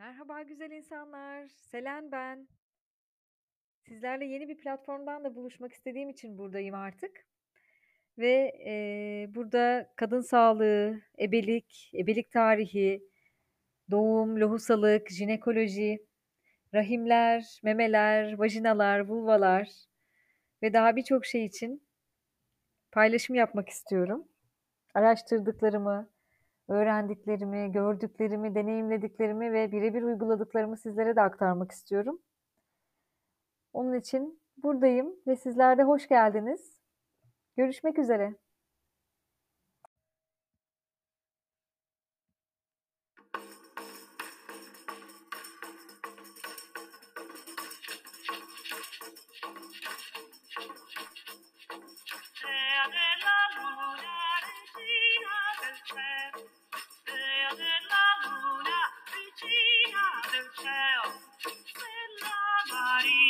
Merhaba güzel insanlar. Selen ben. Sizlerle yeni bir platformdan da buluşmak istediğim için buradayım artık. Ve eee, burada kadın sağlığı, ebelik, ebelik tarihi, doğum, lohusalık, jinekoloji, rahimler, memeler, vajinalar, vulvalar ve daha birçok şey için paylaşım yapmak istiyorum. Araştırdıklarımı, öğrendiklerimi, gördüklerimi, deneyimlediklerimi ve birebir uyguladıklarımı sizlere de aktarmak istiyorum. Onun için buradayım ve sizler de hoş geldiniz. Görüşmek üzere. Dea